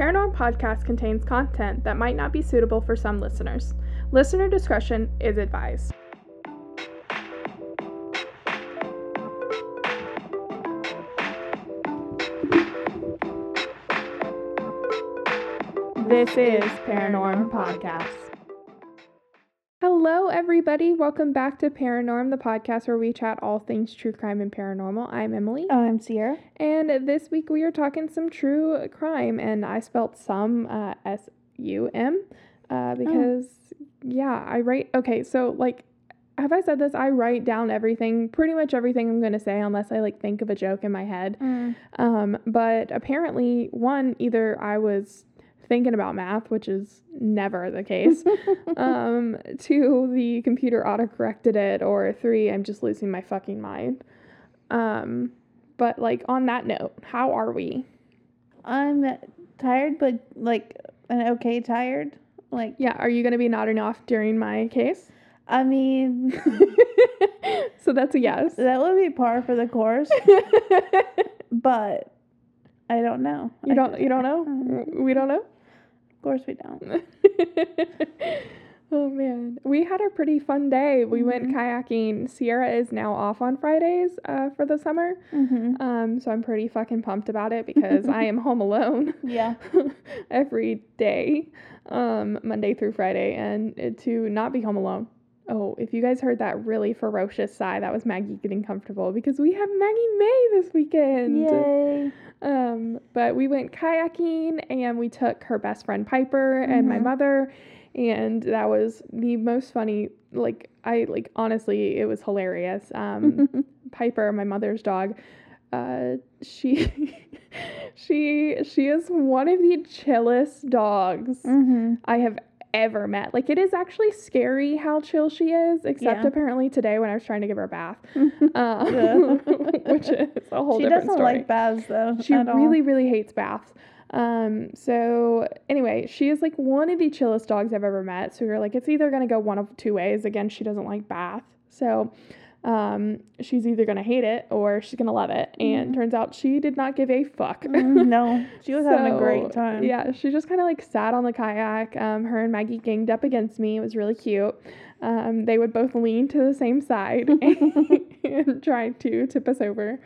Paranorm podcast contains content that might not be suitable for some listeners. Listener discretion is advised. This is Paranorm Podcast. Hello, everybody. Welcome back to Paranorm, the podcast where we chat all things true crime and paranormal. I'm Emily. I'm Sierra. And this week we are talking some true crime, and I spelt some uh, S U M uh, because, yeah, I write. Okay, so like, have I said this? I write down everything, pretty much everything I'm going to say, unless I like think of a joke in my head. Um, but apparently, one, either I was thinking about math, which is never the case. um, two, the computer autocorrected it, or three, I'm just losing my fucking mind. Um, but like on that note, how are we? I'm tired, but like an okay tired. Like, Yeah, are you gonna be nodding off during my case? I mean, so that's a yes. that would be par for the course, but I don't know. you don't you don't know? We don't know? Of course, we don't. oh man, we had a pretty fun day. We went Mhm. kayaking. Sierra is now off on Fridays uh, for the summer, Mm-hmm. um, so I'm pretty fucking pumped about it because I am home alone Yeah. every day, um, Monday through Friday, and to not be home alone. Oh, if you guys heard that really ferocious sigh, that was Maggie getting comfortable because we have Maggie May this weekend. Yay. Um, but we went kayaking and we took her best friend Piper and my Mhm. mother, and that was the most funny. Like I like honestly, it was hilarious. Um, Piper, my mother's dog, uh, she she she is one of the chillest dogs mm-hmm. I have ever met. Like it is actually scary how chill she is, except Yeah. apparently today when I was trying to give her a bath, Yeah. which is a whole She different doesn't story. like baths though. She at all. really, really hates baths. Um, so anyway, she is like one of the chillest dogs I've ever met. So we were like, it's either gonna go one of two ways. Again, she doesn't like bath. So um, she's either gonna hate it or she's gonna love it. And Mhm. turns out she did not give a fuck. Mm, no, she was having a great time. Yeah, she just kind of like sat on the kayak. Um, her and Maggie ganged up against me. It was really cute. Um, they would both lean to the same side and try to tip us over.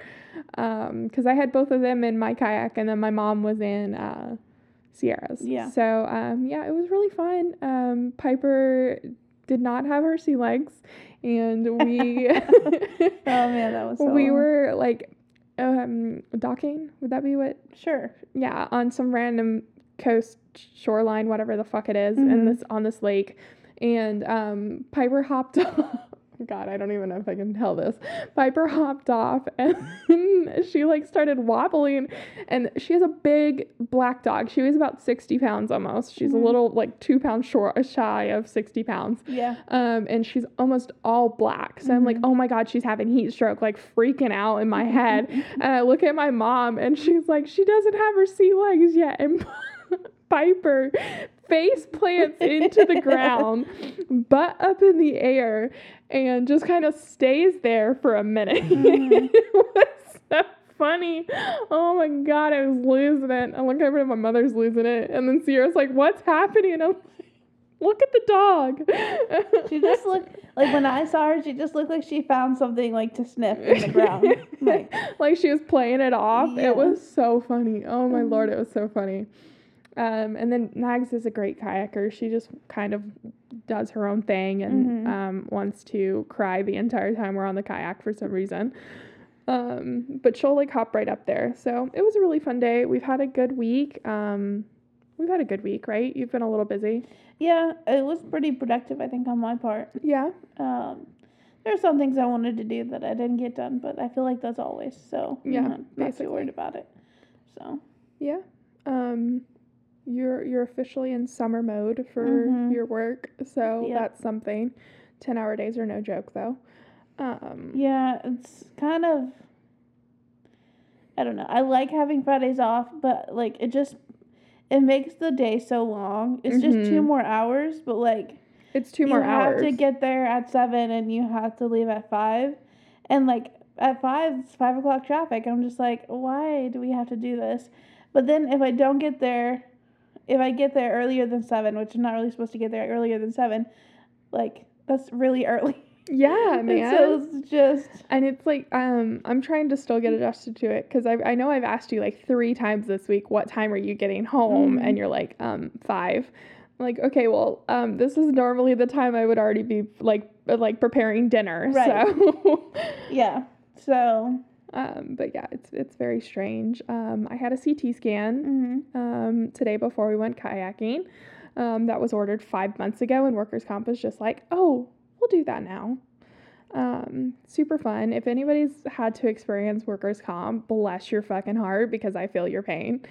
Because I had both of them in my kayak, and then my mom was in uh, Sierra's. Yeah. So um, yeah, it was really fun. Um, Piper did not have her sea legs, and we Oh man, that was so we were like um docking. Would that be what sure. yeah, on some random coast shoreline, whatever the fuck it is, in Mhm. this on this lake, and um, Piper hopped off. God, I don't even know if I can tell this. Piper hopped off and she like started wobbling, and she has a big black dog. She weighs about sixty pounds almost. She's Mhm. a little like two pounds short, shy of sixty pounds. Yeah. Um, and she's almost all black. So I'm like, Mhm. oh my God, she's having heat stroke, like freaking out in my head. and I look at my mom and she's like, she doesn't have her sea legs yet. And Piper face plants into the ground, butt up in the air, and just kind of stays there for a minute. Mhm. it was so funny. Oh my God, I was losing it. I look over and my mother's losing it. And then Sierra's like, what's happening? And I'm like, look at the dog. She just looked like when I saw her, she just looked like she found something like to sniff in the ground. Like, like she was playing it off. Yeah. It was so funny. Oh my lord, Mhm. it was so funny. Um, and then Mags is a great kayaker. She just kind of does her own thing and Mhm. um, wants to cry the entire time we're on the kayak for some reason. Um, but she'll like hop right up there. So it was a really fun day. We've had a good week. Um, we've had a good week, right? You've been a little busy. yeah, it was pretty productive, I think, on my part. Yeah. Um, there are some things I wanted to do that I didn't get done, but I feel like that's always so. I'm Yeah, not, not too worried about it. So Yeah. Um you're you're officially in summer mode for Mhm. your work. So Yeah. that's something. 10-hour days are no joke though. Um yeah, it's kind of. I don't know. I like having Fridays off, but like it just it makes the day so long. It's just two Mhm. more hours, but like it's two more hours. you have to get there at seven and you have to leave at five, and like at five it's five o'clock traffic. I'm just like, why do we have to do this? But then if I don't get there if I get there earlier than seven, which I'm not really supposed to get there earlier than seven, like that's really early. Yeah, And man. so it's just And it's like, um, I'm trying to still get adjusted to it because I, I know I've asked you like three times this week, what time are you getting home? Mhm. And you're like, um, five. I'm like, okay, well, um, this is normally the time I would already be like, like preparing dinner. Right. So, yeah. So um, but yeah, it's it's very strange. Um, I had a CT scan mhm. um today before we went kayaking. Um, that was ordered five months ago, and workers' comp was just like, oh, we'll do that now. Um, super fun. If anybody's had to experience workers' comp, bless your fucking heart because I feel your pain.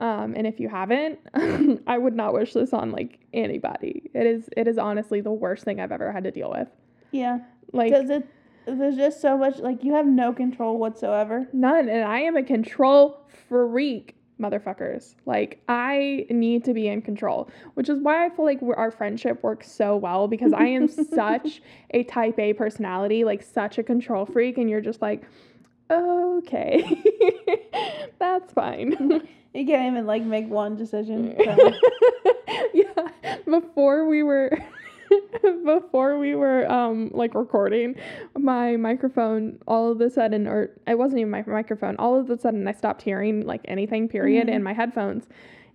Um, and if you haven't, I would not wish this on like anybody. It is it is honestly the worst thing I've ever had to deal with. yeah, Like because it there's just so much like you have no control whatsoever. none, and I am a control freak, motherfuckers. Like I need to be in control, which is why I feel like our friendship works so well because I am such a type A personality, like such a control freak, and you're just like, okay, that's fine. You can't even like make one decision. So. yeah, before we were. before we were um like recording my microphone all of a sudden or it wasn't even my microphone all of a sudden i stopped hearing like anything period Mhm. in my headphones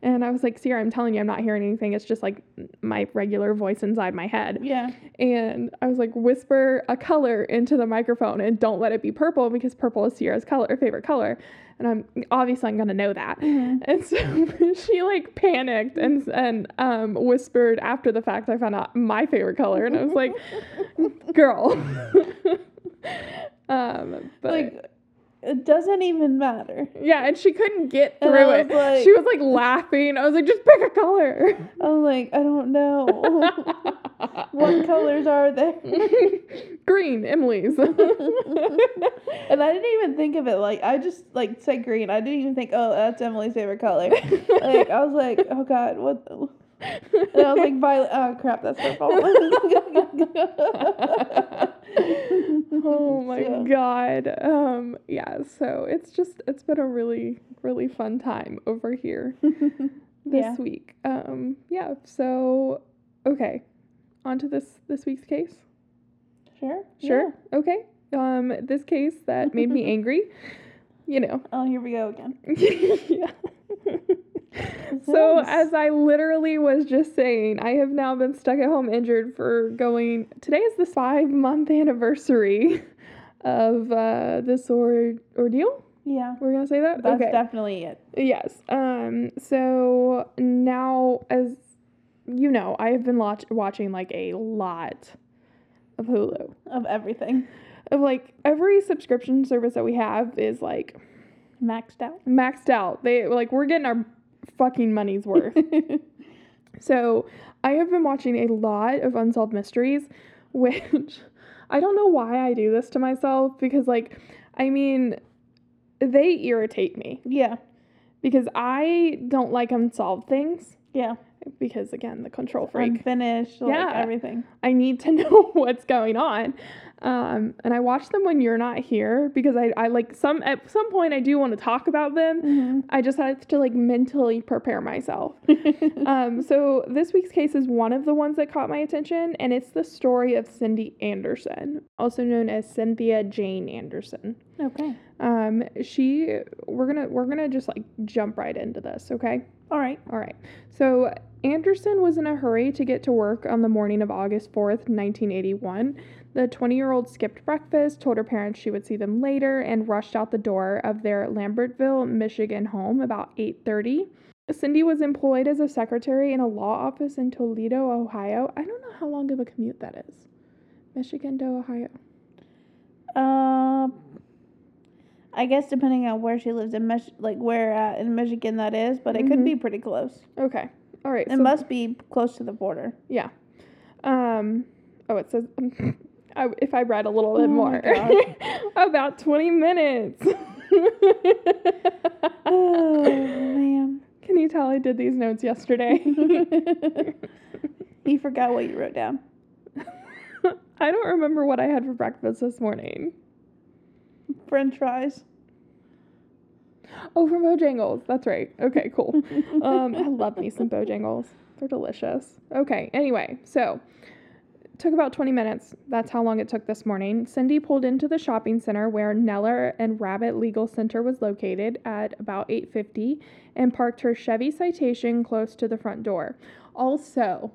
and i was like sierra i'm telling you i'm not hearing anything it's just like my regular voice inside my head yeah. and i was like whisper a color into the microphone and don't let it be purple because purple is sierra's color favorite color and i'm obviously i'm gonna know that Mhm. and so she like panicked and and um whispered after the fact I found out my favorite color and I was like, girl. um but like it doesn't even matter. yeah, and she couldn't get through it. like- she was like laughing. I was like, just pick a color. I'm like, I don't know. what colors are there? Green, Emily's. and I didn't even think of it. Like I just like said green. I didn't even think, oh, that's Emily's favorite color. like I was like, oh god, what? The? And I was like, violet. Oh crap, that's purple. oh my So, god. Um yeah, so it's just it's been a really really fun time over here this Yeah. week. Um yeah, so okay. On to this this week's case. Sure. Sure. Okay. Um this case that made me angry. You know. Oh, here we go again. yeah. So, Yes. as I literally was just saying, I have now been stuck at home injured for going. Today is the five month anniversary of uh, this or- ordeal. Yeah. We're gonna say that. That's okay. definitely it. yes. Um. So now, as you know, I have been watch- watching like a lot of Hulu. Of everything. Of like every subscription service that we have is like Maxed out. maxed out. They like we're getting our fucking money's worth. so I have been watching a lot of unsolved mysteries, which I don't know why I do this to myself because like I mean they irritate me yeah. because I don't like unsolved things Yeah. because again the control freak. Unfinished. Like Yeah. everything. I need to know what's going on. Um, and I watch them when you're not here because I, I like some at some point I do want to talk about them. Mm-hmm. I just have to like mentally prepare myself. um, so this week's case is one of the ones that caught my attention, and it's the story of Cindy Anderson, also known as Cynthia Jane Anderson. okay. Um, she we're gonna we're gonna just like jump right into this, okay? All right. All right. So Anderson was in a hurry to get to work on the morning of August 4th, 1981. The 20 year old skipped breakfast, told her parents she would see them later, and rushed out the door of their Lambertville, Michigan home about 8:30. Cindy was employed as a secretary in a law office in Toledo, Ohio. I don't know how long of a commute that is. Michigan to Ohio. Um, I guess depending on where she lives in Mich- like where at in Michigan that is, but it Mhm. could be pretty close. Okay. All right. It must be close to the border. Yeah. Um. Oh, it says. I, if I read a little bit Oh more, about twenty minutes. Oh man. Can you tell I did these notes yesterday? you forgot what you wrote down. I don't remember what I had for breakfast this morning. French fries. Oh, from Bojangles. That's right. Okay, cool. um, I love me some Bojangles. They're delicious. Okay, anyway, so took about 20 minutes. That's how long it took this morning. Cindy pulled into the shopping center where Neller and Rabbit Legal Center was located at about 8:50 and parked her Chevy Citation close to the front door. Also,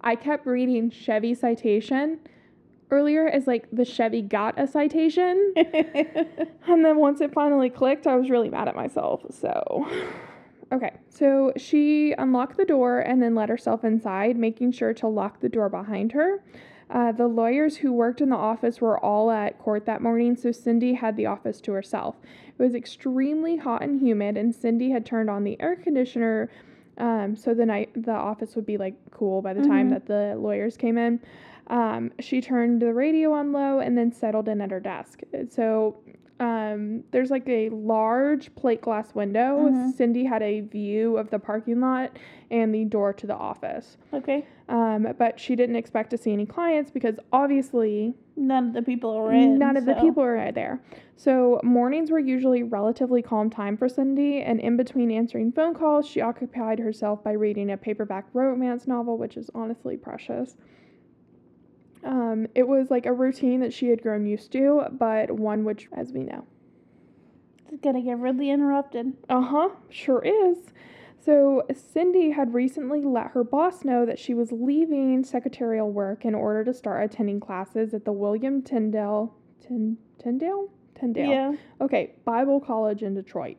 I kept reading Chevy Citation earlier as like the Chevy got a citation. and then once it finally clicked, I was really mad at myself. So, okay. So she unlocked the door and then let herself inside, making sure to lock the door behind her. Uh, the lawyers who worked in the office were all at court that morning, so Cindy had the office to herself. It was extremely hot and humid, and Cindy had turned on the air conditioner um, so the night the office would be like cool by the time Mhm. that the lawyers came in. Um, she turned the radio on low and then settled in at her desk. So um, there's like a large plate glass window. Mhm. Cindy had a view of the parking lot and the door to the office. okay. Um, but she didn't expect to see any clients because obviously None of the people were in. None of the people are there. So mornings were usually relatively calm time for Cindy, and in between answering phone calls, she occupied herself by reading a paperback romance novel, which is honestly precious. Um, it was like a routine that she had grown used to, but one which, as we know, It's gonna get really interrupted. uh huh, sure is. So, Cindy had recently let her boss know that she was leaving secretarial work in order to start attending classes at the William Tyndale, Tin, Tyndale? Tyndale. Yeah. Okay, Bible College in Detroit.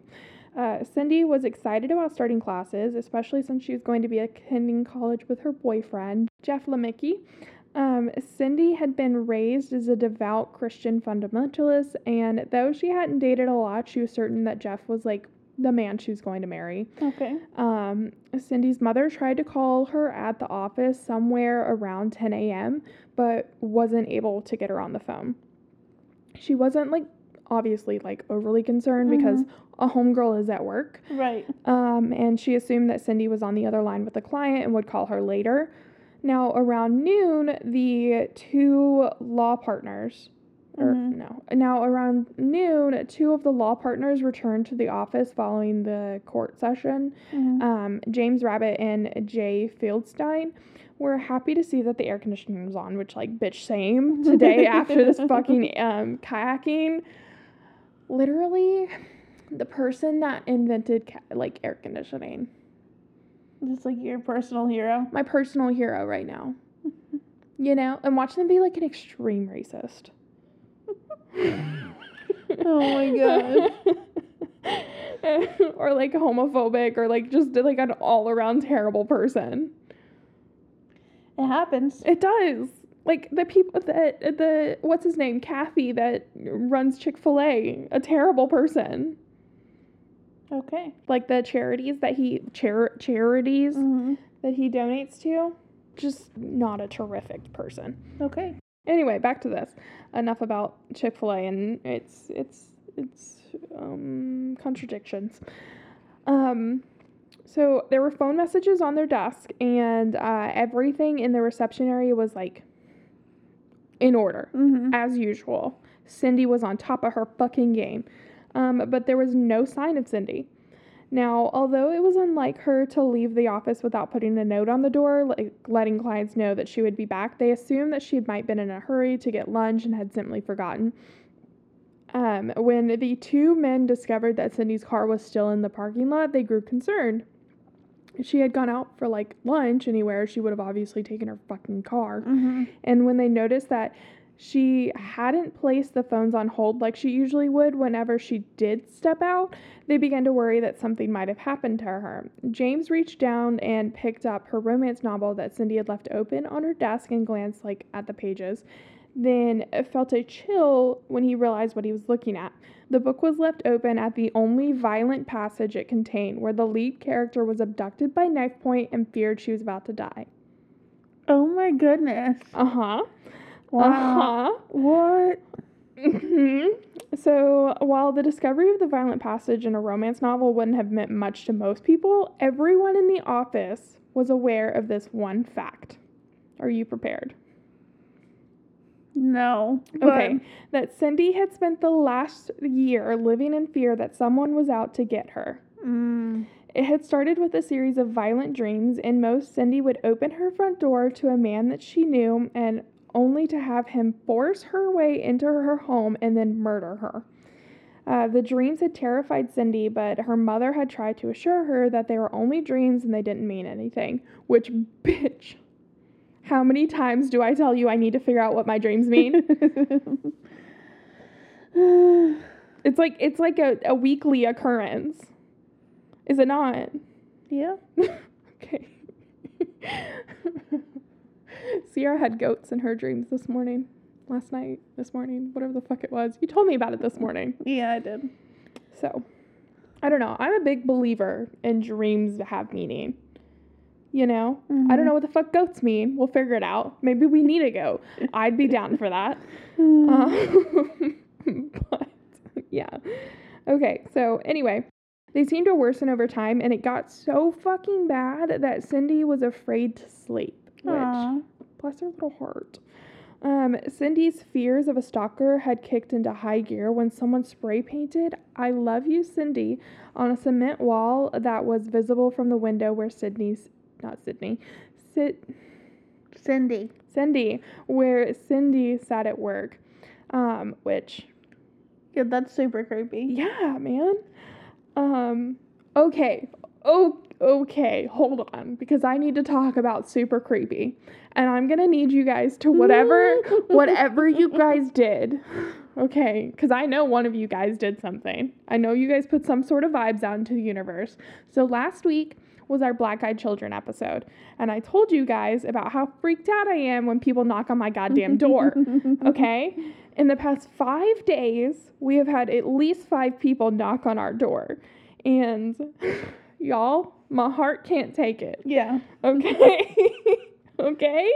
Uh, Cindy was excited about starting classes, especially since she was going to be attending college with her boyfriend, Jeff Lemicki. Um, Cindy had been raised as a devout Christian fundamentalist, and though she hadn't dated a lot, she was certain that Jeff was like the man she was going to marry. Okay. Um, Cindy's mother tried to call her at the office somewhere around 10 a.m., but wasn't able to get her on the phone. She wasn't like obviously like overly concerned because a homegirl is at work. Right. Um, and she assumed that Cindy was on the other line with a client and would call her later. Now, around noon, the two law partners, or Mhm. no, now around noon, two of the law partners returned to the office following the court session. Mhm. Um, James Rabbit and Jay Fieldstein were happy to see that the air conditioning was on, which, like, bitch, same today after this fucking um, kayaking. Literally, the person that invented ca- like air conditioning, Just like your personal hero. my personal hero right now. You know, and watch them be like an extreme racist. Oh my god. or like homophobic or like just like an all around terrible person. It happens. It does. Like the people that the what's his name, Cathy, that runs Chick Fil A, a terrible person. Okay. Like the charities that he char- charities hmm that he donates to, just not a terrific person. Okay. Anyway, back to this. Enough about Chick Fil A and its its its um, contradictions. Um, so there were phone messages on their desk, and uh, everything in the reception area was like in order hmm as usual. Cindy was on top of her fucking game, um, but there was no sign of Cindy. Now, although it was unlike her to leave the office without putting a note on the door, like letting clients know that she would be back, they assumed that she might have been in a hurry to get lunch and had simply forgotten. Um, when the two men discovered that Cindy's car was still in the parking lot, they grew concerned. She had gone out for like lunch anywhere, she would have obviously taken her fucking car. hmm And when they noticed that she hadn't placed the phones on hold like she usually would whenever she did step out, they began to worry that something might have happened to her. James reached down and picked up her romance novel that Cindy had left open on her desk and glanced like at the pages. Then felt a chill when he realized what he was looking at. The book was left open at the only violent passage it contained, where the lead character was abducted by knife point and feared she was about to die. Oh my goodness. Uh huh. Wow. Uh huh. What? hmm So, while the discovery of the violent passage in a romance novel wouldn't have meant much to most people, everyone in the office was aware of this one fact. Are you prepared? No. Okay. That Cindy had spent the last year living in fear that someone was out to get her. Mm, It had started with a series of violent dreams. In most, Cindy would open her front door to a man that she knew and only to have him force her way into her home and then murder her. Uh, the dreams had terrified Cindy, but her mother had tried to assure her that they were only dreams and they didn't mean anything. Which, bitch, how many times do I tell you I need to figure out what my dreams mean? it's like it's like a, a weekly occurrence. Is it not? yeah. okay. Sierra had goats in her dreams this morning. Last night, this morning, whatever the fuck it was. You told me about it this morning. Yeah, I did. So, I don't know. I'm a big believer in dreams that have meaning. You know? I don't know what the fuck goats mean. We'll figure it out. Maybe we need a goat. I'd be down for that. Um, but, yeah. Okay, so anyway, they seemed to worsen over time, and it got so fucking bad that Cindy was afraid to sleep. Which, Aw. Bless her little heart. Um, Cindy's fears of a stalker had kicked into high gear when someone spray painted I love you, Cindy on a cement wall that was visible from the window where Sydney's, not Sydney, Sid, Cindy. Cindy, where Cindy sat at work. Um, which, Yeah, that's super creepy. yeah, man. Um, okay. Oh, okay. Hold on, because I need to talk about super creepy, and I'm gonna need you guys to whatever, whatever you guys did. Okay, because I know one of you guys did something. I know you guys put some sort of vibes out into the universe. So last week was our Black Eyed Children episode, and I told you guys about how freaked out I am when people knock on my goddamn door. Okay? In the past five days, we have had at least five people knock on our door. And y'all, my heart can't take it. Yeah. Okay? okay?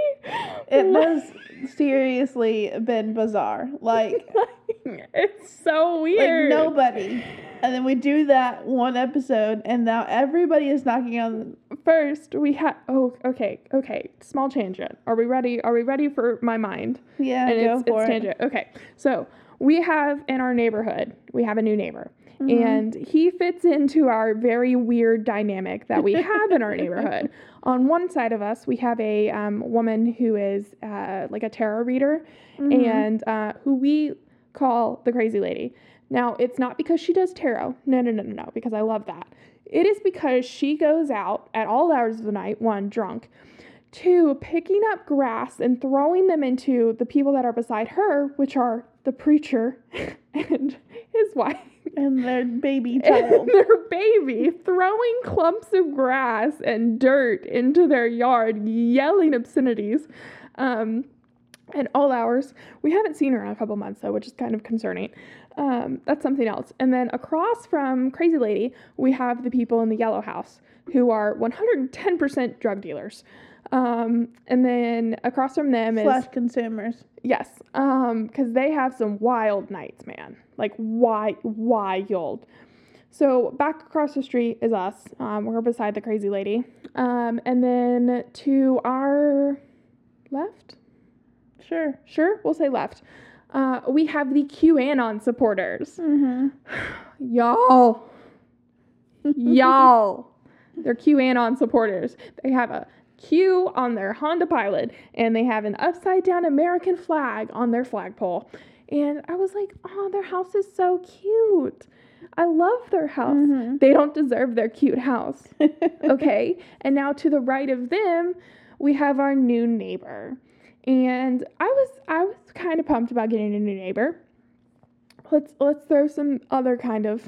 It has seriously been bizarre. Like, it's so weird. like nobody. And then we do that one episode, and now everybody is knocking on. First, we had. Oh, okay, okay. Small tangent. Are we ready? Are we ready for my mind? Yeah, and go it's, for it's it. tangent. Okay, so we have in our neighborhood, we have a new neighbor, Mhm. and he fits into our very weird dynamic that we have in our neighborhood. On one side of us, we have a um, woman who is uh, like a tarot reader, Mhm. and uh, who we call the crazy lady. Now, it's not because she does tarot. No, no, no, no, no, because I love that. It is because she goes out at all hours of the night, one, drunk, two, picking up grass and throwing them into the people that are beside her, which are the preacher and his wife and their baby and their baby, throwing clumps of grass and dirt into their yard, yelling obscenities. Um, at all hours. We haven't seen her in a couple months though, which is kind of concerning. Um, that's something else. And then across from Crazy Lady, we have the people in the Yellow House who are 110% drug dealers. Um, and then across from them is slash consumers. Yes, um, because they have some wild nights, man. Like wi- wild. So back across the street is us. Um, we're beside the crazy lady. Um, and then to our left, Sure. sure, we'll say left. Uh, we have the QAnon supporters. Mm-hmm. Y'all, y'all, they're QAnon supporters. They have a Q on their Honda Pilot, and they have an upside down American flag on their flagpole. And I was like, oh, their house is so cute. I love their house. Mhm. They don't deserve their cute house. Okay. and now to the right of them, we have our new neighbor. And I was I was kind of pumped about getting a new neighbor. Let's let's throw some other kind of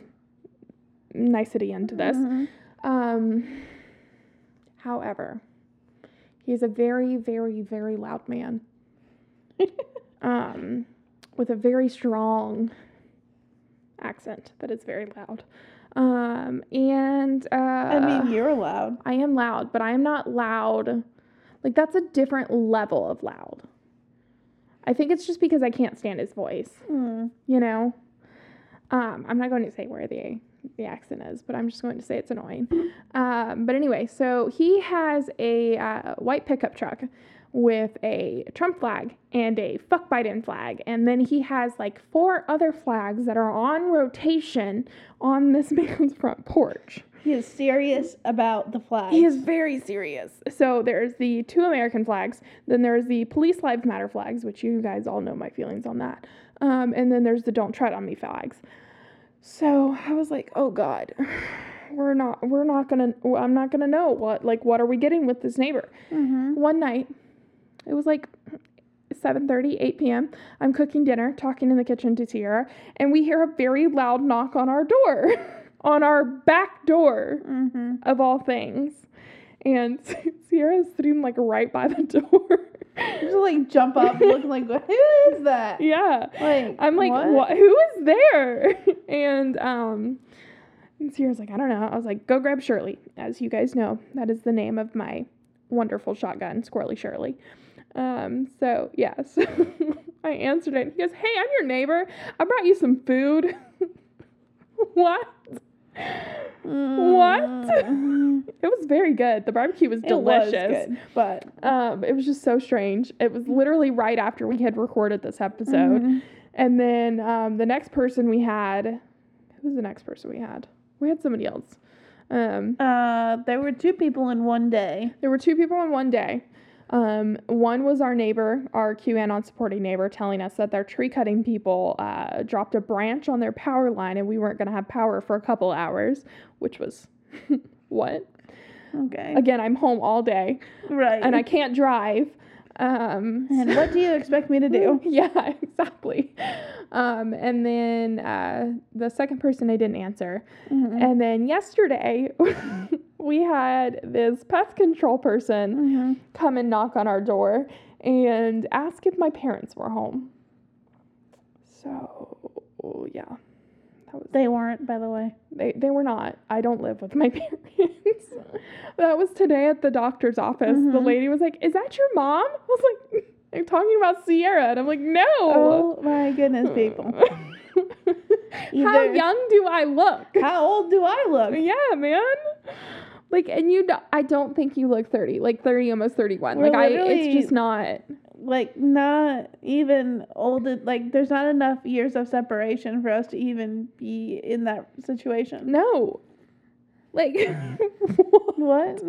nicety into this. Mhm. Um however, he's a very very very loud man. um with a very strong accent that is very loud. Um and uh I mean, you're loud. I am loud, but I am not loud. Like that's a different level of loud. I think it's just because I can't stand his voice, Mm. you know. Um, I'm not going to say where the the accent is, but I'm just going to say it's annoying. Um, but anyway, so he has a uh, white pickup truck with a Trump flag and a fuck Biden flag. And then he has like four other flags that are on rotation on this man's front porch. He is serious about the flag. He is very serious. So there's the two American flags, then there's the Police Lives Matter flags, which you guys all know my feelings on that. Um, and then there's the Don't Tread on Me flags. So I was like, oh God, we're not, we're not gonna, I'm not gonna know what, like, what are we getting with this neighbor? Mm-hmm. One night, it was like 7:30, 8 p.m. I'm cooking dinner, talking in the kitchen to Sierra, and we hear a very loud knock on our door, on our back door Mm-hmm. of all things. And Sierra's sitting like right by the door. Just like jump up, looking like, who is that? yeah. Like I'm like, what? what? Who is there? and um, and Sierra's like, I don't know. I was like, go grab Shirley. As you guys know, that is the name of my wonderful shotgun, Squirrely Shirley. Um, so yeah, so I answered it. He goes, Hey, I'm your neighbor. I brought you some food. what? Mm. It was very good. The barbecue was It was delicious. good, but Um, it was just so strange. It was literally right after we had recorded this episode. Mhm. And then um, the next person we had, who was the next person we had? We had somebody else. Um, uh, there were two people in one day. there were two people in one day. Um, one was our neighbor, our QAnon supporting neighbor, telling us that their tree cutting people uh, dropped a branch on their power line and we weren't going to have power for a couple hours, which was what? Okay. Again, I'm home all day right. and I can't drive. Um, And what do you expect me to do? yeah, exactly. Um, and then uh, the second person I didn't answer. Mhm. And then yesterday, we had this pest control person Mhm. come and knock on our door and ask if my parents were home. So, yeah. That was, They weren't, by the way. they, they were not. I don't live with my parents. that was today at the doctor's office. The Mhm. lady was like, Is that your mom? I was like, I'm talking about Sierra. And I'm like, No. Oh my goodness, people. How young do I look? How old do I look? Yeah, man. Like, and you, do, I don't think you look 30, like 30, almost 31. We're like, I, it's just not. Like not even old. Like there's not enough years of separation for us to even be in that situation. No. Like, What?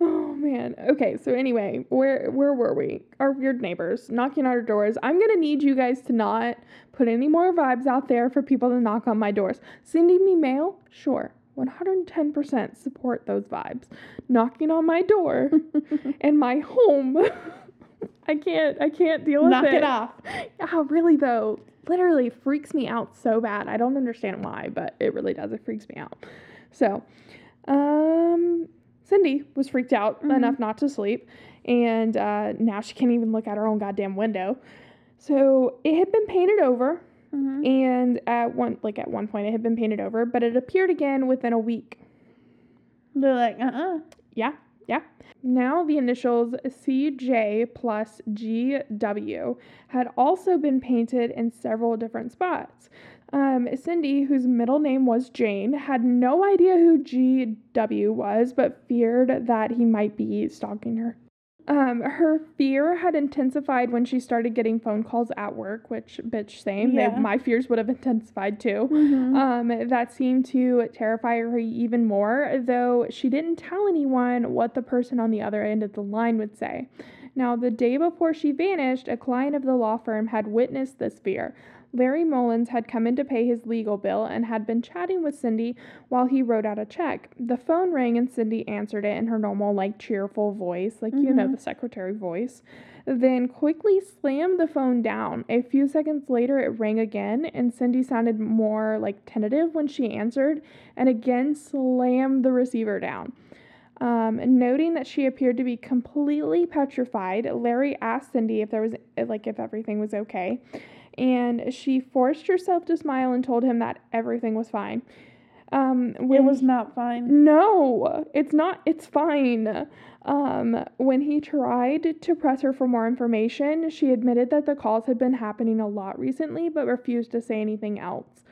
Oh man. Okay, so anyway, where where were we? Our weird neighbors knocking on our doors. I'm gonna need you guys to not put any more vibes out there for people to knock on my doors. Sending me mail, sure. 110% support those vibes. Knocking on my door and my home. I can't I can't deal with Knock it. Knock it off. Yeah, really though. Literally freaks me out so bad. I don't understand why, but it really does. It freaks me out. So, um, Cindy was freaked out Mhm. enough not to sleep, and uh, now she can't even look out her own goddamn window. So it had been painted over, Mhm. and at one like at one point it had been painted over, but it appeared again within a week. They're like, uh uh Yeah, yeah. Now the initials CJ plus GW had also been painted in several different spots. Um, Cindy, whose middle name was Jane, had no idea who GW was, but feared that he might be stalking her. Um, her fear had intensified when she started getting phone calls at work, which, bitch, same. They- Yeah. my fears would have intensified too. Mhm. Um, that seemed to terrify her even more, though she didn't tell anyone what the person on the other end of the line would say. Now, the day before she vanished, a client of the law firm had witnessed this fear. Larry Mullins had come in to pay his legal bill and had been chatting with Cindy while he wrote out a check. The phone rang and Cindy answered it in her normal, like, cheerful voice, like, you know, Mhm. the secretary voice then quickly slammed the phone down. A few seconds later, it rang again, and Cindy sounded more like tentative when she answered, and again slammed the receiver down. Um, noting that she appeared to be completely petrified, Larry asked Cindy if there was like if everything was okay, and she forced herself to smile and told him that everything was fine. Um, It was not fine. no, it's not. It's fine. Um, when he tried to press her for more information, she admitted that the calls had been happening a lot recently, but refused to say anything else.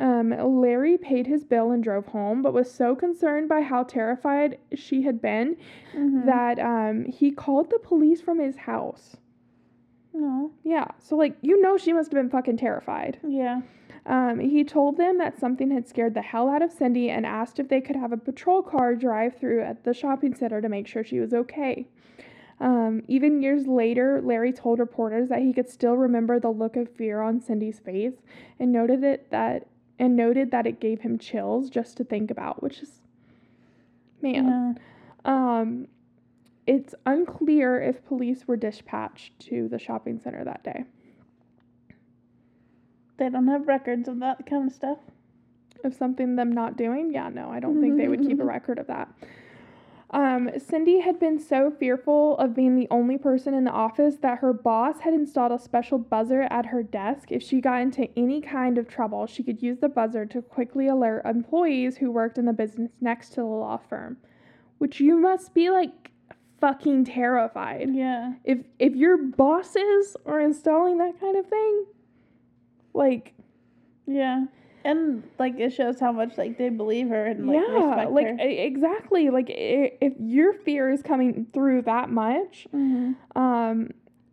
Um, Larry paid his bill and drove home, but was so concerned by how terrified she had been Mhm. that um, he called the police from his house. No. Yeah, so like you know she must have been fucking terrified. Yeah. Um, he told them that something had scared the hell out of Cindy and asked if they could have a patrol car drive through at the shopping center to make sure she was okay. Um, even years later, Larry told reporters that he could still remember the look of fear on Cindy's face and noted it that and noted that it gave him chills just to think about, which is man. Yeah. Um, it's unclear if police were dispatched to the shopping center that day. They don't have records of that kind of stuff. of something them not doing, yeah, no, I don't think they would keep a record of that. Um, Cindy had been so fearful of being the only person in the office that her boss had installed a special buzzer at her desk. If she got into any kind of trouble, she could use the buzzer to quickly alert employees who worked in the business next to the law firm. Which you must be like fucking terrified. Yeah. If if your bosses are installing that kind of thing, like Yeah. And like it shows how much like they believe her and like yeah, respect like her. exactly. Like if your fear is coming through that much, Mhm. um,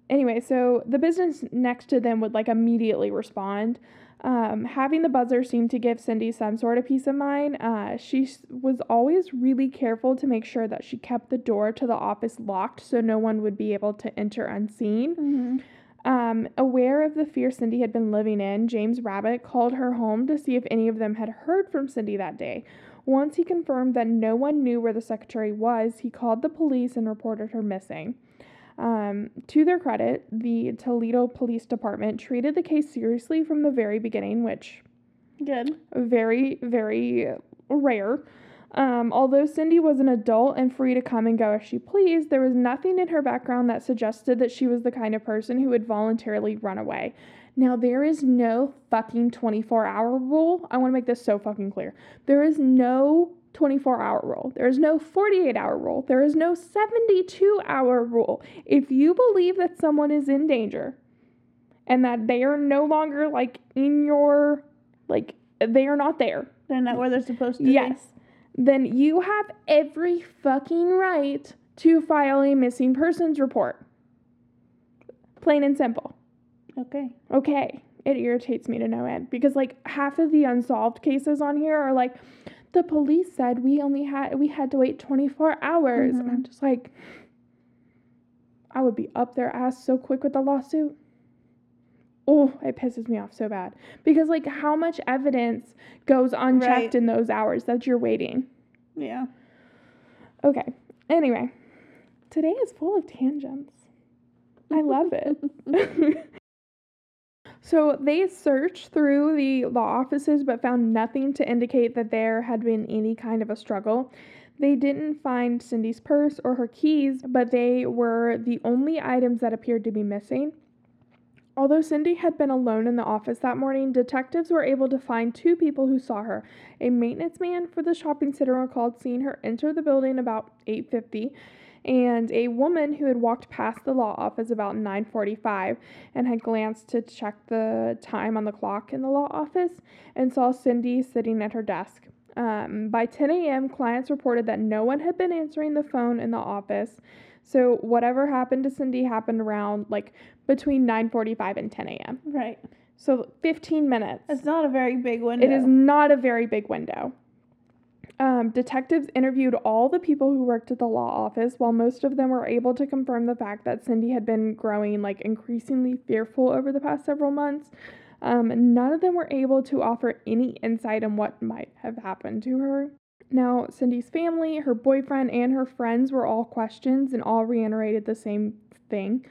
anyway, so the business next to them would like immediately respond. Um, having the buzzer seemed to give Cindy some sort of peace of mind. Uh, she was always really careful to make sure that she kept the door to the office locked so no one would be able to enter unseen. Mhm. Um, aware of the fear Cindy had been living in, James Rabbit called her home to see if any of them had heard from Cindy that day. Once he confirmed that no one knew where the secretary was, he called the police and reported her missing. Um, to their credit, the Toledo Police Department treated the case seriously from the very beginning, which Good. very, very rare. Um, although Cindy was an adult and free to come and go as she pleased, there was nothing in her background that suggested that she was the kind of person who would voluntarily run away. Now, there is no fucking 24 hour rule. I want to make this so fucking clear. There is no 24 hour rule. There is no 48 hour rule. There is no 72 hour rule. If you believe that someone is in danger and that they are no longer like in your, like, they are not there, They're not where they're supposed to be. Yes. Then you have every fucking right to file a missing persons report. Plain and simple. Okay. Okay. It irritates me to no end because like half of the unsolved cases on here are like the police said we only had we had to wait 24 hours and I'm mm-hmm. just like I would be up their ass so quick with the lawsuit. Oh, it pisses me off so bad because like how much evidence goes unchecked Right. in those hours that you're waiting. Yeah. Okay. Anyway, today is full of tangents. I love it. so they searched through the law offices but found nothing to indicate that there had been any kind of a struggle. They didn't find Cindy's purse or her keys, but they were the only items that appeared to be missing. Although Cindy had been alone in the office that morning, detectives were able to find two people who saw her. A maintenance man for the shopping center recalled seeing her enter the building about 8:50, and a woman who had walked past the law office about 9:45 and had glanced to check the time on the clock in the law office and saw Cindy sitting at her desk. Um, by 10 a.m., clients reported that no one had been answering the phone in the office. So whatever happened to Cindy happened around like between 9:45 and 10 a.m. Right. So 15 minutes. It's not a very big window. It is not a very big window. Um, detectives interviewed all the people who worked at the law office, while most of them were able to confirm the fact that Cindy had been growing like increasingly fearful over the past several months. Um, none of them were able to offer any insight on what might have happened to her. Now, Cindy's family, her boyfriend, and her friends were all questions and all reiterated the same thing.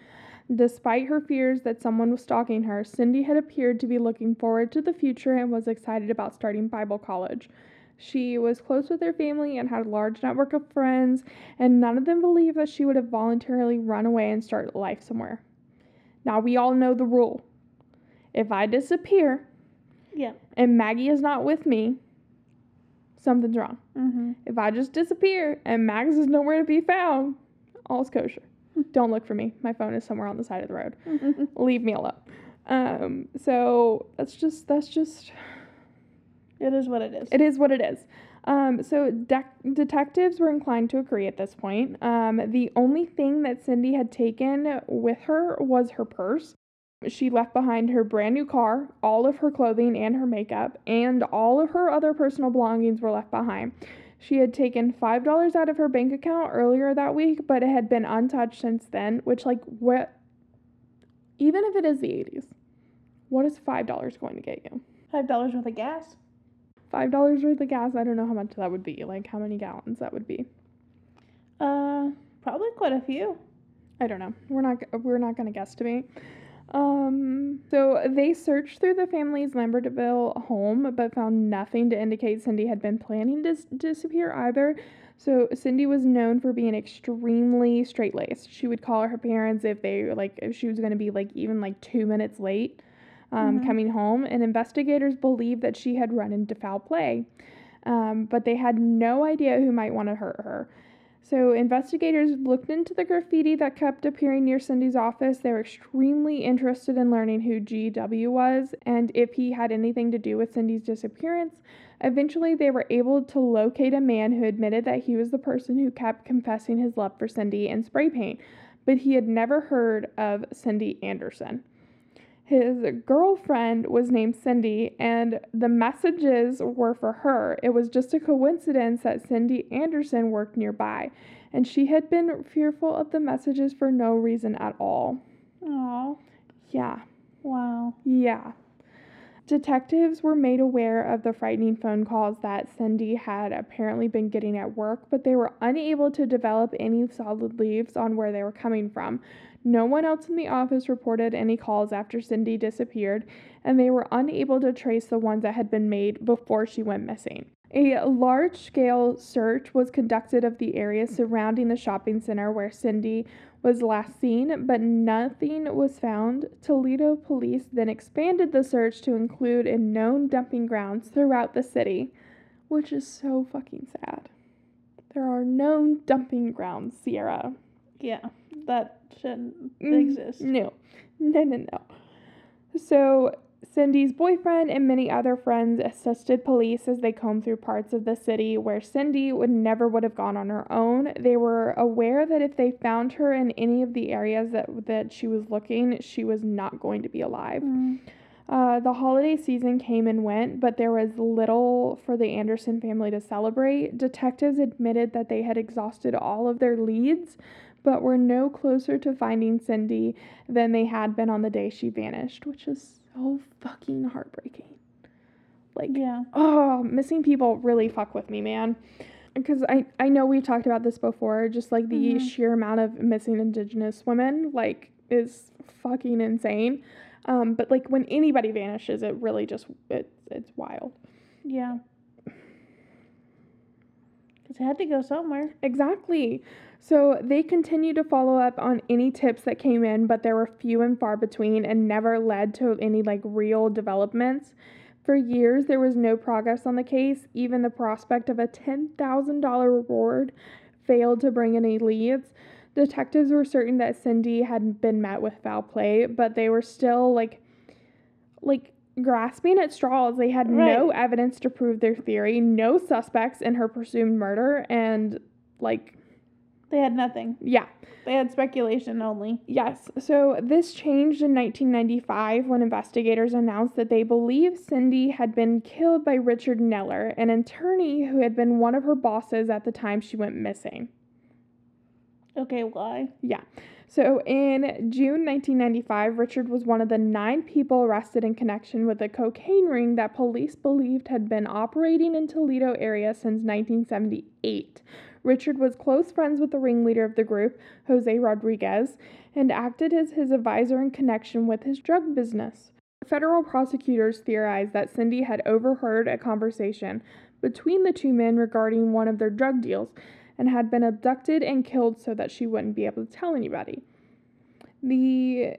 Despite her fears that someone was stalking her, Cindy had appeared to be looking forward to the future and was excited about starting Bible college. She was close with her family and had a large network of friends, and none of them believed that she would have voluntarily run away and start life somewhere. Now, we all know the rule if I disappear Yeah. and Maggie is not with me, something's wrong. Mm-hmm. If I just disappear and Mags is nowhere to be found, all's kosher. Don't look for me. My phone is somewhere on the side of the road. Leave me alone. Um, so that's just that's just It is what it is. It is what it is. Um, so dec- detectives were inclined to agree at this point. Um, the only thing that Cindy had taken with her was her purse. She left behind her brand new car, all of her clothing and her makeup, and all of her other personal belongings were left behind. She had taken $5 out of her bank account earlier that week, but it had been untouched since then, which, like, what, even if it is the 80s, what is $5 going to get you? Five dollars worth of gas. Five dollars worth of gas. I don't know how much that would be. Like how many gallons that would be. Uh, probably quite a few. I don't know. We're not. We're not gonna guesstimate. Um. So they searched through the family's Lambertville home, but found nothing to indicate Cindy had been planning to disappear either. So Cindy was known for being extremely straight laced. She would call her parents if they like if she was gonna be like even like two minutes late. Um, Mhm. coming home, and investigators believed that she had run into foul play. um, but they had no idea who might want to hurt her. So, investigators looked into the graffiti that kept appearing near Cindy's office. They were extremely interested in learning who GW was and if he had anything to do with Cindy's disappearance. Eventually, they were able to locate a man who admitted that he was the person who kept confessing his love for Cindy and spray paint, but he had never heard of Cindy Anderson. His girlfriend was named Cindy, and the messages were for her. It was just a coincidence that Cindy Anderson worked nearby, and she had been fearful of the messages for no reason at all. Oh, Yeah, wow. yeah. Detectives were made aware of the frightening phone calls that Cindy had apparently been getting at work, but they were unable to develop any solid leads on where they were coming from. No one else in the office reported any calls after Cindy disappeared, and they were unable to trace the ones that had been made before she went missing. A large scale search was conducted of the area surrounding the shopping center where Cindy was last seen, but nothing was found. Toledo police then expanded the search to include in known dumping grounds throughout the city, which is so fucking sad. There are known dumping grounds, Sierra. Yeah, that shouldn't Mm, exist. No, no, no, no. So, Cindy's boyfriend and many other friends assisted police as they combed through parts of the city where Cindy would never would have gone on her own. They were aware that if they found her in any of the areas that that she was looking, she was not going to be alive. Mm. Uh, the holiday season came and went, but there was little for the Anderson family to celebrate. Detectives admitted that they had exhausted all of their leads, but were no closer to finding Cindy than they had been on the day she vanished, which is so fucking heartbreaking. Like, Yeah. oh, missing people really fuck with me, man. Because I, I know we've talked about this before, just like the Mhm. sheer amount of missing Indigenous women, like, is fucking insane. Um, but like when anybody vanishes, it really just it's it's wild. Yeah. Because it had to go somewhere. Exactly. So they continued to follow up on any tips that came in, but there were few and far between and never led to any like real developments. For years, there was no progress on the case. Even the prospect of a $10,000 reward failed to bring any leads. Detectives were certain that Cindy had been met with foul play, but they were still like, like grasping at straws. They had no evidence to prove their theory, no suspects in her presumed murder, and like, They had nothing. yeah, They had speculation only. Yes. So this changed in 1995 when investigators announced that they believe Cindy had been killed by Richard Neller, an attorney who had been one of her bosses at the time she went missing. Okay, why? Yeah. So in June 1995, Richard was one of the nine people arrested in connection with a cocaine ring that police believed had been operating in Toledo area since 1978. Richard was close friends with the ringleader of the group, Jose Rodriguez, and acted as his advisor in connection with his drug business. Federal prosecutors theorized that Cindy had overheard a conversation between the two men regarding one of their drug deals and had been abducted and killed so that she wouldn't be able to tell anybody. The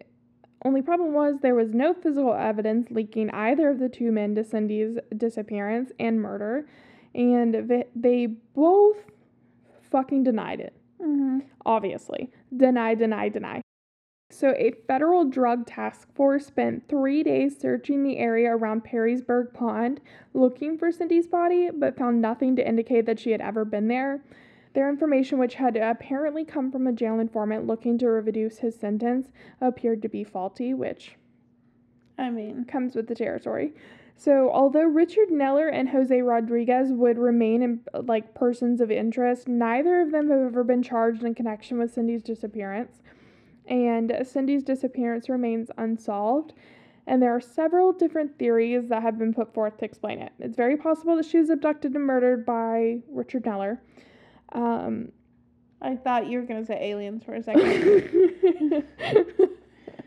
only problem was there was no physical evidence linking either of the two men to Cindy's disappearance and murder, and they both fucking denied it. Mm-hmm. Obviously. Deny, deny, deny. So, a federal drug task force spent three days searching the area around Perrysburg Pond looking for Cindy's body, but found nothing to indicate that she had ever been there. Their information, which had apparently come from a jail informant looking to reduce his sentence, appeared to be faulty, which I mean, comes with the territory. So, although Richard Neller and Jose Rodriguez would remain in, like persons of interest, neither of them have ever been charged in connection with Cindy's disappearance. And Cindy's disappearance remains unsolved. And there are several different theories that have been put forth to explain it. It's very possible that she was abducted and murdered by Richard Neller. Um, I thought you were gonna say aliens for a second.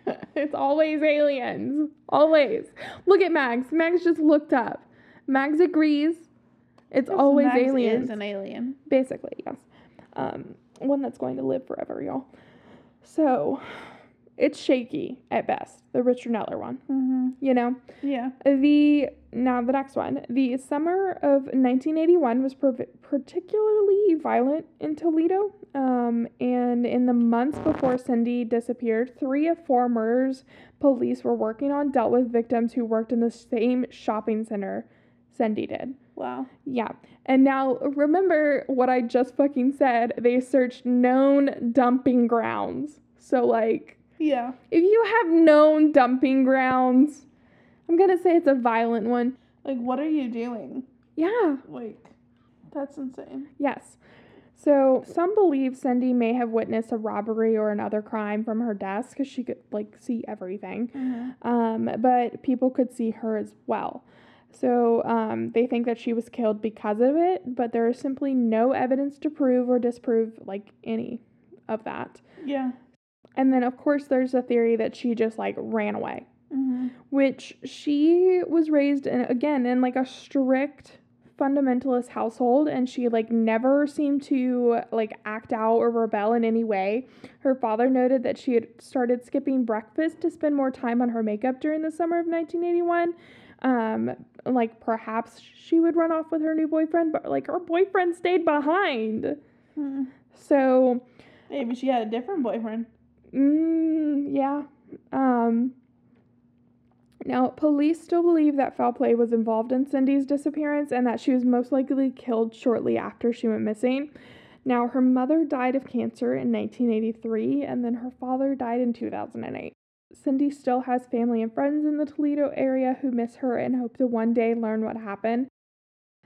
it's always aliens. Always. Look at Mags. Mags just looked up. Mags agrees. It's always Mags aliens. Is an alien. Basically, yes. Um, one that's going to live forever, y'all. So, it's shaky at best. The Richard Neller one. Mm-hmm. You know. Yeah. The now the next one. The summer of 1981 was per- particularly violent in Toledo. Um, and in the months before Cindy disappeared, three of four murders police were working on dealt with victims who worked in the same shopping center Cindy did. Wow. Yeah. And now remember what I just fucking said. They searched known dumping grounds. So like Yeah. if you have known dumping grounds, I'm gonna say it's a violent one. Like, what are you doing? Yeah. Like, that's insane. Yes. So some believe Cindy may have witnessed a robbery or another crime from her desk because she could like see everything. Mm-hmm. Um, but people could see her as well. So um, they think that she was killed because of it, but there is simply no evidence to prove or disprove like any of that. Yeah. And then of course there's a theory that she just like ran away. Mm-hmm. which she was raised in again in like a strict fundamentalist household and she like never seemed to like act out or rebel in any way. Her father noted that she had started skipping breakfast to spend more time on her makeup during the summer of 1981. Um like perhaps she would run off with her new boyfriend but like her boyfriend stayed behind. Mm-hmm. So, Maybe she had a different boyfriend. Mm, yeah. Um, now, police still believe that foul play was involved in Cindy's disappearance and that she was most likely killed shortly after she went missing. Now, her mother died of cancer in 1983, and then her father died in 2008. Cindy still has family and friends in the Toledo area who miss her and hope to one day learn what happened.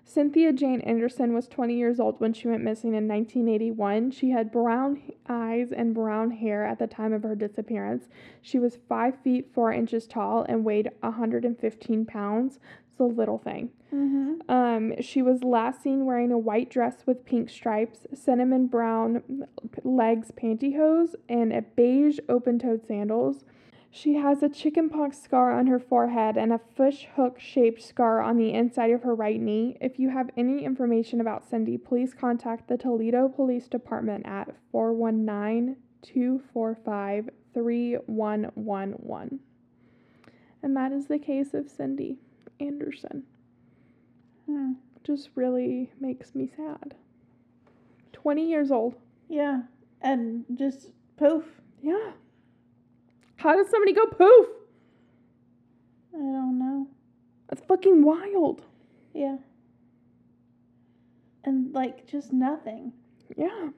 Cynthia Jane Anderson was 20 years old when she went missing in 1981. She had brown eyes and brown hair at the time of her disappearance. She was 5 feet 4 inches tall and weighed 115 pounds. It's a little thing. Mm-hmm. Um, she was last seen wearing a white dress with pink stripes, cinnamon brown L'eggs pantyhose, and a beige open toed sandals. She has a chickenpox scar on her forehead and a fish hook shaped scar on the inside of her right knee. If you have any information about Cindy, please contact the Toledo Police Department at 419 245 3111. And that is the case of Cindy Anderson. Hmm. Just really makes me sad. 20 years old. Yeah. And just poof. Yeah. How does somebody go poof? I don't know. That's fucking wild. Yeah. And like just nothing. Yeah.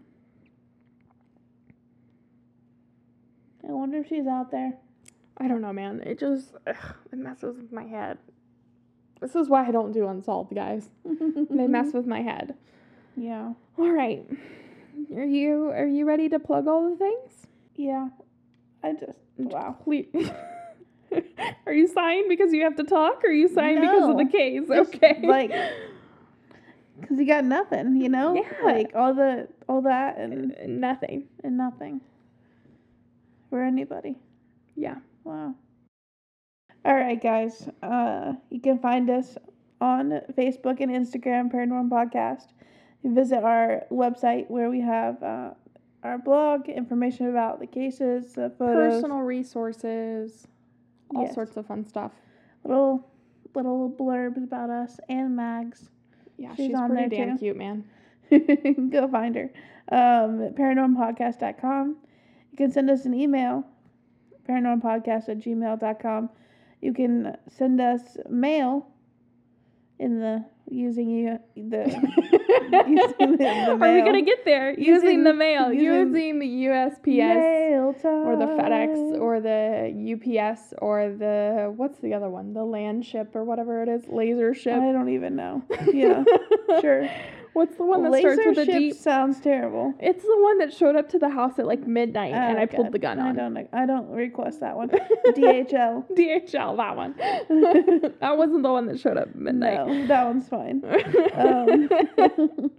I wonder if she's out there. I don't know, man. It just ugh, it messes with my head. This is why I don't do unsolved, guys. They mess with my head. Yeah. All right. Are you are you ready to plug all the things? Yeah. I just wow. Please. are you signed because you have to talk, or are you signed because of the case? Just, okay. like- Cause you got nothing, you know? Yeah. Like all the all that and Uh, nothing. and nothing. For anybody. Yeah. Wow. All right, guys. Uh, you can find us on Facebook and Instagram, Paranormal Podcast. Visit our website where we have uh, our blog, information about the cases, the photos, Personal resources, all Yes. sorts of fun stuff. little little blurbs about us and mags. Yeah, She's she's, on pretty there, damn too. cute, man. Go find her. Um, paranormalpodcast.com. You can send us an email paranormalpodcast at gmail.com. You can send us mail in the using you the using the, the Are we gonna get there using, Using- the mail, using- using, the USPS or the FedEx or the UPS or the what's the other one? The land ship or whatever it is, laser ship. I don't even know. Yeah, sure. What's the one that Laser starts with a D? sounds terrible. It's the one that showed up to the house at like midnight and Oh, I pulled the gun I don't. I don't request that one. DHL. DHL, that one. that wasn't the one that showed up at midnight. No, that one's fine. Um,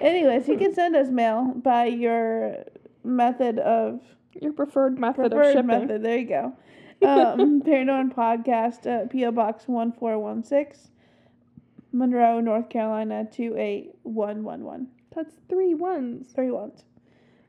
anyways, you can send us mail by your method of Your preferred method of shipping. method. There you go. Um, Paranormal Podcast, uh, PO Box one four one six, Monroe, North Carolina two eight one one one. That's three ones. Three ones.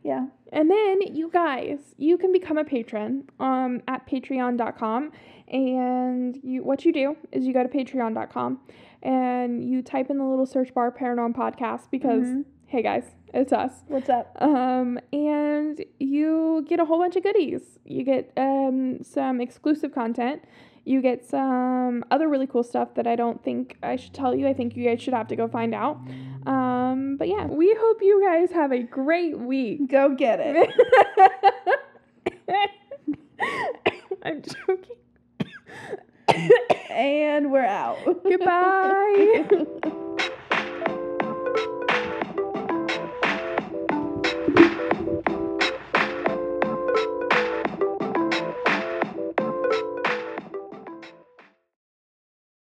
Yeah. And then you guys, you can become a patron um at patreon.com and you what you do is you go to patreon.com and you type in the little search bar paranormal podcast because Mhm. hey guys, it's us. What's up? Um and you get a whole bunch of goodies. You get um some exclusive content. You get some other really cool stuff that I don't think I should tell you. I think you guys should have to go find out. Um, but yeah, we hope you guys have a great week. Go get it. I'm joking. and we're out. Goodbye.